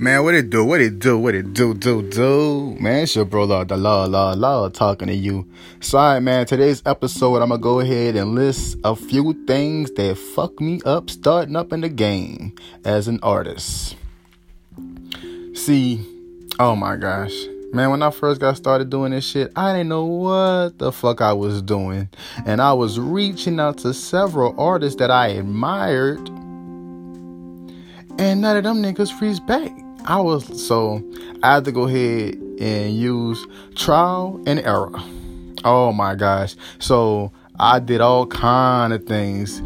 Man, what it do? What it do? What it do? Do do? Man, it's your bro, Lord, the law, law, law, talking to you. Sorry, man. Today's episode, I'm gonna go ahead and list a few things that fuck me up starting up in the game as an artist. See, oh my gosh, man. When I first got started doing this shit, I didn't know what the fuck I was doing, and I was reaching out to several artists that I admired, and none of them niggas freeze back. I was so I had to go ahead and use trial and error. Oh my gosh. So I did all kind of things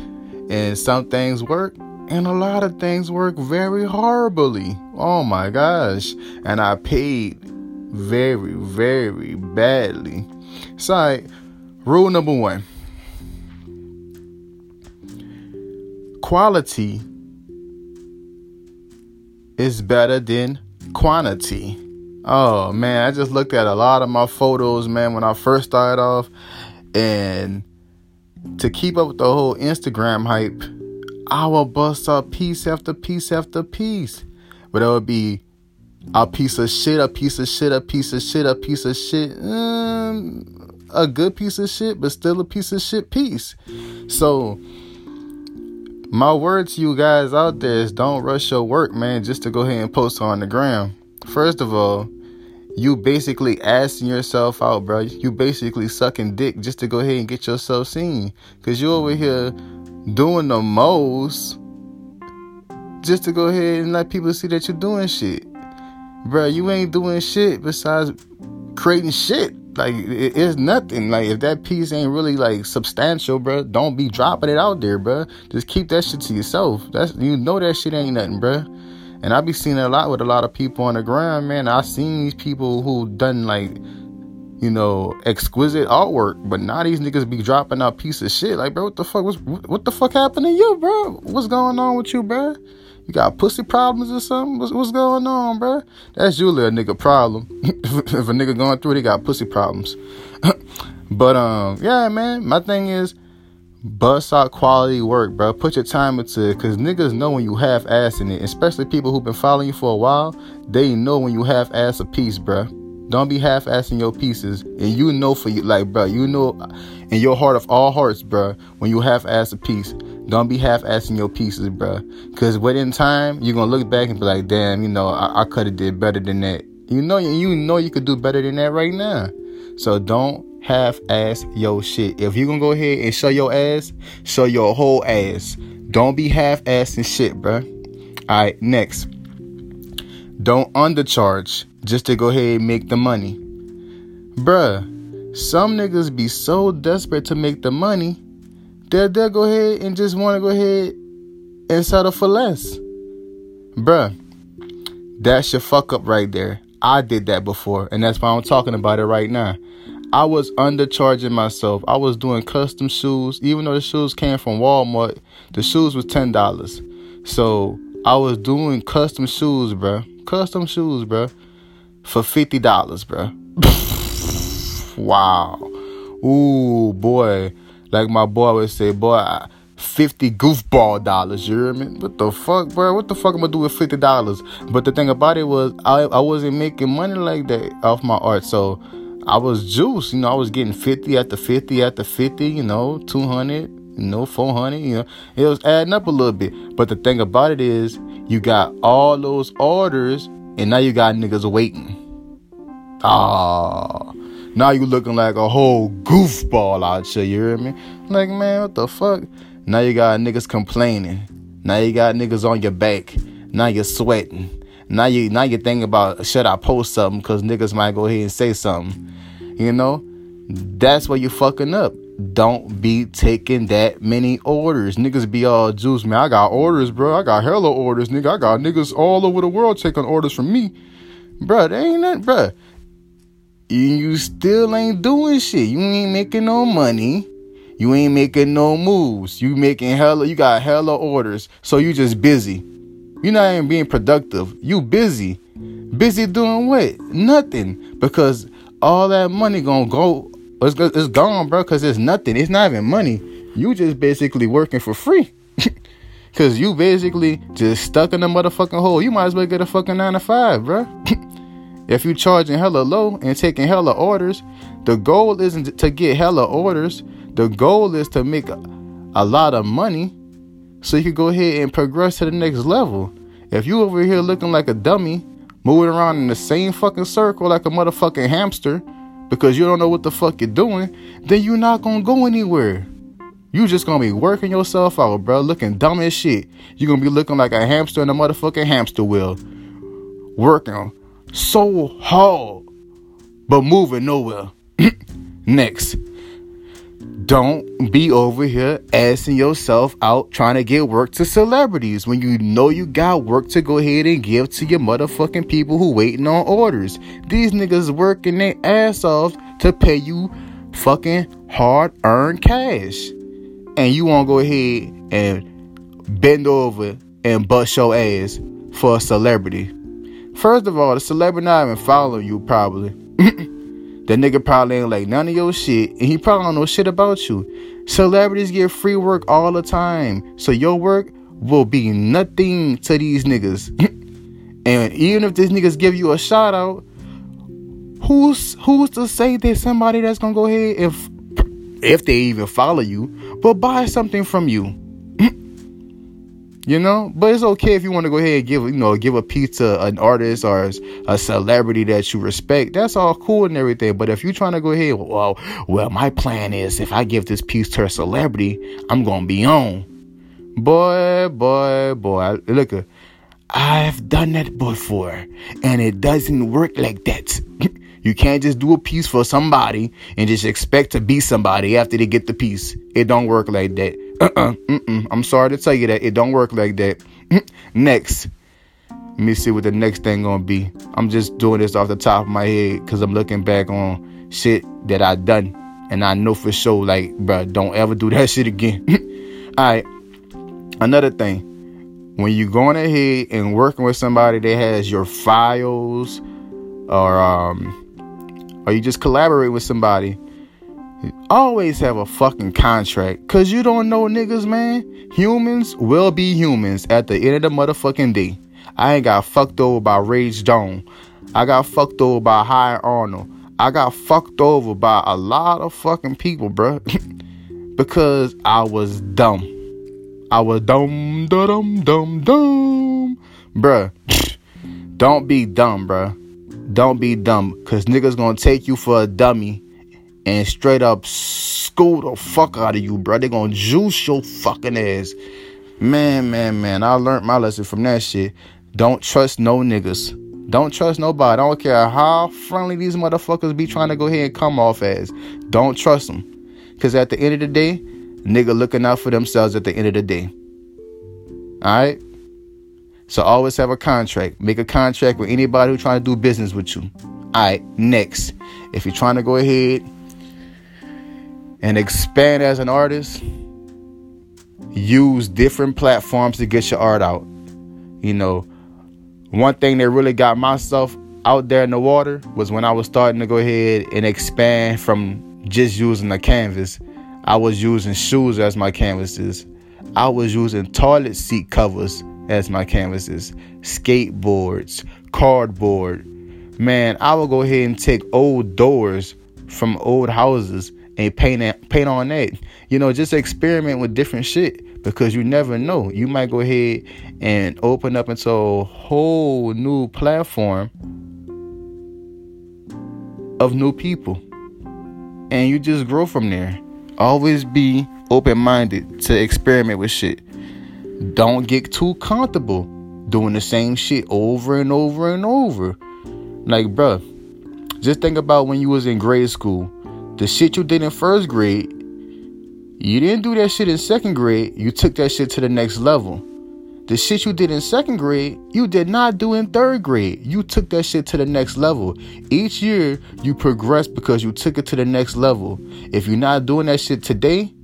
and some things work and a lot of things work very horribly. Oh my gosh. And I paid very, very badly. So rule number one. Quality is better than quantity. Oh man, I just looked at a lot of my photos, man, when I first started off. And to keep up with the whole Instagram hype, I will bust up piece after piece after piece. But it would be a piece of shit, a piece of shit, a piece of shit, a piece of shit. Um, a good piece of shit, but still a piece of shit piece. So my word to you guys out there is don't rush your work, man, just to go ahead and post on the gram. First of all, you basically asking yourself out, bro. You basically sucking dick just to go ahead and get yourself seen. Cause you over here doing the most just to go ahead and let people see that you're doing shit. Bro, you ain't doing shit besides creating shit. Like it's nothing. Like if that piece ain't really like substantial, bro, don't be dropping it out there, bro. Just keep that shit to yourself. That's you know that shit ain't nothing, bro. And I be seeing a lot with a lot of people on the ground, man. I seen these people who done like, you know, exquisite artwork, but now these niggas be dropping out piece of shit. Like, bro, what the fuck was what the fuck happened to you, bro? What's going on with you, bro? You got pussy problems or something? What's, what's going on, bro? That's usually a nigga problem. if a nigga going through it, he got pussy problems. but um, yeah, man. My thing is, bust out quality work, bro. Put your time into it, cause niggas know when you half ass in it. Especially people who've been following you for a while, they know when you half ass a piece, bro. Don't be half assing your pieces, and you know for you, like, bro, you know in your heart of all hearts, bro, when you half ass a piece. Don't be half-assing your pieces, bro. Cause within time, you're gonna look back and be like, damn, you know, I, I could have did better than that. You know, you know you could do better than that right now. So don't half-ass your shit. If you gonna go ahead and show your ass, show your whole ass. Don't be half-assing shit, bro. All right, next. Don't undercharge just to go ahead and make the money. Bruh, some niggas be so desperate to make the money they'll, they'll go ahead and just want to go ahead and settle for less. Bruh, that's your fuck up right there. I did that before, and that's why I'm talking about it right now. I was undercharging myself. I was doing custom shoes, even though the shoes came from Walmart. The shoes was ten dollars, so I was doing custom shoes, bruh. Custom shoes, bruh, for fifty dollars, bruh. wow. Ooh, boy. Like my boy would say, boy, 50 goofball dollars, you hear me? What the fuck, bro? What the fuck am I do with $50? But the thing about it was, I, I wasn't making money like that off my art. So I was juice, you know, I was getting 50 after 50 after 50, you know, 200, you know, 400, you know, it was adding up a little bit. But the thing about it is, you got all those orders, and now you got niggas waiting. Ah. Now you looking like a whole goofball out here, you hear me? Like, man, what the fuck? Now you got niggas complaining. Now you got niggas on your back. Now you're sweating. Now you now you thinking about should I post something because niggas might go ahead and say something. You know? That's where you fucking up. Don't be taking that many orders. Niggas be all juice, man. I got orders, bro. I got hella orders, nigga. I got niggas all over the world taking orders from me. Bruh, ain't that, bruh you still ain't doing shit. You ain't making no money. You ain't making no moves. You making hella, you got hella orders. So you just busy. You're not even being productive. You busy. Busy doing what? Nothing. Because all that money gonna go, it's, it's gone, bro, because it's nothing. It's not even money. You just basically working for free. Cause you basically just stuck in the motherfucking hole. You might as well get a fucking nine to five, bro. if you're charging hella low and taking hella orders, the goal isn't to get hella orders. The goal is to make a, lot of money so you can go ahead and progress to the next level. If you over here looking like a dummy, moving around in the same fucking circle like a motherfucking hamster because you don't know what the fuck you're doing, then you're not gonna go anywhere. You just gonna be working yourself out, bro, looking dumb as shit. You're gonna be looking like a hamster in a motherfucking hamster wheel. Working so hard, but moving nowhere. Next. Don't be over here asking yourself out trying to get work to celebrities when you know you got work to go ahead and give to your motherfucking people who waiting on orders. These niggas working their ass off to pay you fucking hard earned cash. And you wanna go ahead and bend over and bust your ass for a celebrity. First of all, the celebrity not even following you probably. That nigga probably ain't like none of your shit, and he probably don't know shit about you. Celebrities get free work all the time, so your work will be nothing to these niggas. and even if these niggas give you a shout out, who's who's to say there's somebody that's gonna go ahead if if they even follow you, but buy something from you? You know, but it's okay if you want to go ahead and give you know give a piece to an artist or a celebrity that you respect. That's all cool and everything. But if you're trying to go ahead, well, well, my plan is if I give this piece to a celebrity, I'm gonna be on. Boy, boy, boy, look, uh, I've done that before, and it doesn't work like that. you can't just do a piece for somebody and just expect to be somebody after they get the piece. It don't work like that. Uh-uh. Mm-mm. I'm sorry to tell you that it don't work like that. next. Let me see what the next thing gonna be. I'm just doing this off the top of my head because I'm looking back on shit that I done. And I know for sure, like, bro, don't ever do that shit again. Alright. Another thing. When you going ahead and working with somebody that has your files or um or you just collaborate with somebody Always have a fucking contract. Cause you don't know niggas, man. Humans will be humans at the end of the motherfucking day. I ain't got fucked over by Rage Dawn. I got fucked over by High Arnold. I got fucked over by a lot of fucking people, bruh. because I was dumb. I was dumb, dumb, dumb, dumb. Bruh. Don't be dumb, bruh. Don't be dumb. Cause niggas gonna take you for a dummy and straight up school the fuck mm. out of you, bro. They gonna juice your fucking ass. Man, man, man. I learned my lesson from that shit. Don't trust no niggas. Don't trust nobody. I don't care how friendly these motherfuckers be trying to go ahead and come off as. Don't trust them. Because at the end of the day, nigga looking out for themselves at the end of the day. Alright? So always have a contract. Make a contract with anybody who trying to do business with you. Alright, next. If you're trying to go ahead and expand as an artist, use different platforms to get your art out. You know, one thing that really got myself out there in the water was when I was starting to go ahead and expand from just using a canvas. I was using shoes as my canvases. I was using toilet seat covers as my canvases, skateboards, cardboard. Man, I would go ahead and take old doors from old houses and paint paint on that. You know, just experiment with different shit because you never know. You might go ahead and open up into a whole new platform of new people. And you just grow from there. Always be open minded to experiment with shit. Don't get too comfortable doing the same shit over and over and over. Like, bruh, just think about when you was in grade school the shit you did in first grade, you didn't do that shit in second grade. You took that shit to the next level. The shit you did in second grade, you did not do in third grade. You took that shit to the next level. Each year, you progress because you took it to the next level. If you're not doing that shit today,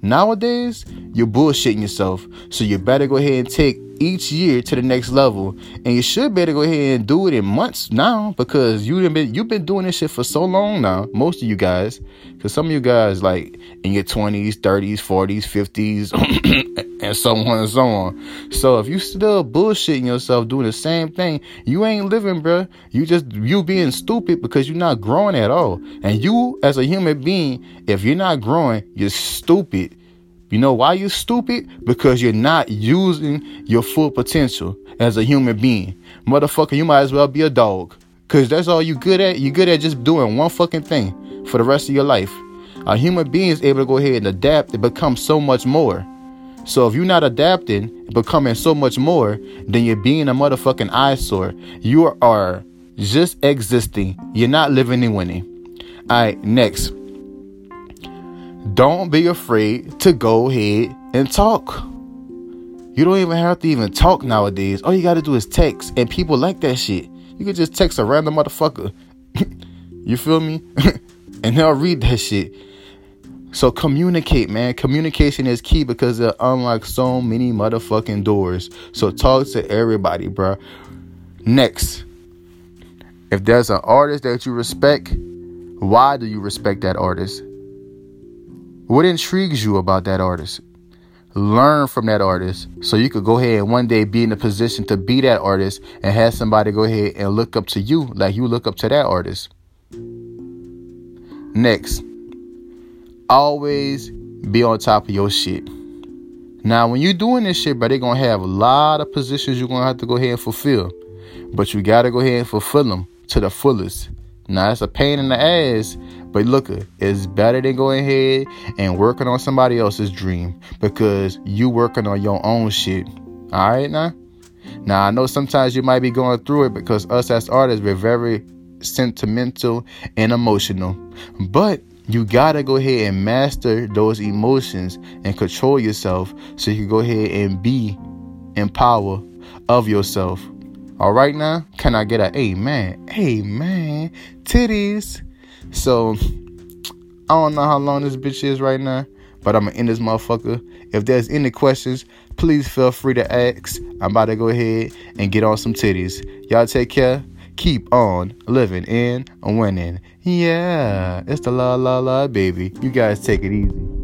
nowadays, you're bullshitting yourself. So you better go ahead and take each year to the next level. And you should better go ahead and do it in months now because you've been you've been doing this shit for so long now. Most of you guys, because some of you guys like in your twenties, thirties, forties, fifties, and so on and so on. So if you still bullshitting yourself doing the same thing, you ain't living, bro. You just you being stupid because you're not growing at all. And you as a human being, if you're not growing, you're stupid. You know why you're stupid? Because you're not using your full potential as a human being. Motherfucker, you might as well be a dog. Cause that's all you good at. You're good at just doing one fucking thing for the rest of your life. A human being is able to go ahead and adapt and become so much more. So if you're not adapting, becoming so much more, then you're being a motherfucking eyesore. You are just existing. You're not living and winning. Alright, next. Don't be afraid to go ahead and talk. You don't even have to even talk nowadays. All you gotta do is text, and people like that shit. You can just text a random motherfucker. you feel me? and they'll read that shit. So communicate, man. Communication is key because it unlocks so many motherfucking doors. So talk to everybody, bro. Next, if there's an artist that you respect, why do you respect that artist? What intrigues you about that artist? Learn from that artist so you could go ahead and one day be in a position to be that artist and have somebody go ahead and look up to you like you look up to that artist. Next, always be on top of your shit. Now, when you're doing this shit, bro, they're gonna have a lot of positions you're gonna have to go ahead and fulfill. But you gotta go ahead and fulfill them to the fullest. Now, it's a pain in the ass, but look, it's better than going ahead and working on somebody else's dream because you working on your own shit. All right, now. Now I know sometimes you might be going through it because us as artists we're very sentimental and emotional, but you gotta go ahead and master those emotions and control yourself so you can go ahead and be in power of yourself. All right, now, can I get a amen? Amen. Titties. So I don't know how long this bitch is right now, but I'm gonna end this motherfucker. If there's any questions, please feel free to ask. I'm about to go ahead and get on some titties. Y'all take care. Keep on living in and winning. Yeah, it's the la la la baby. You guys take it easy.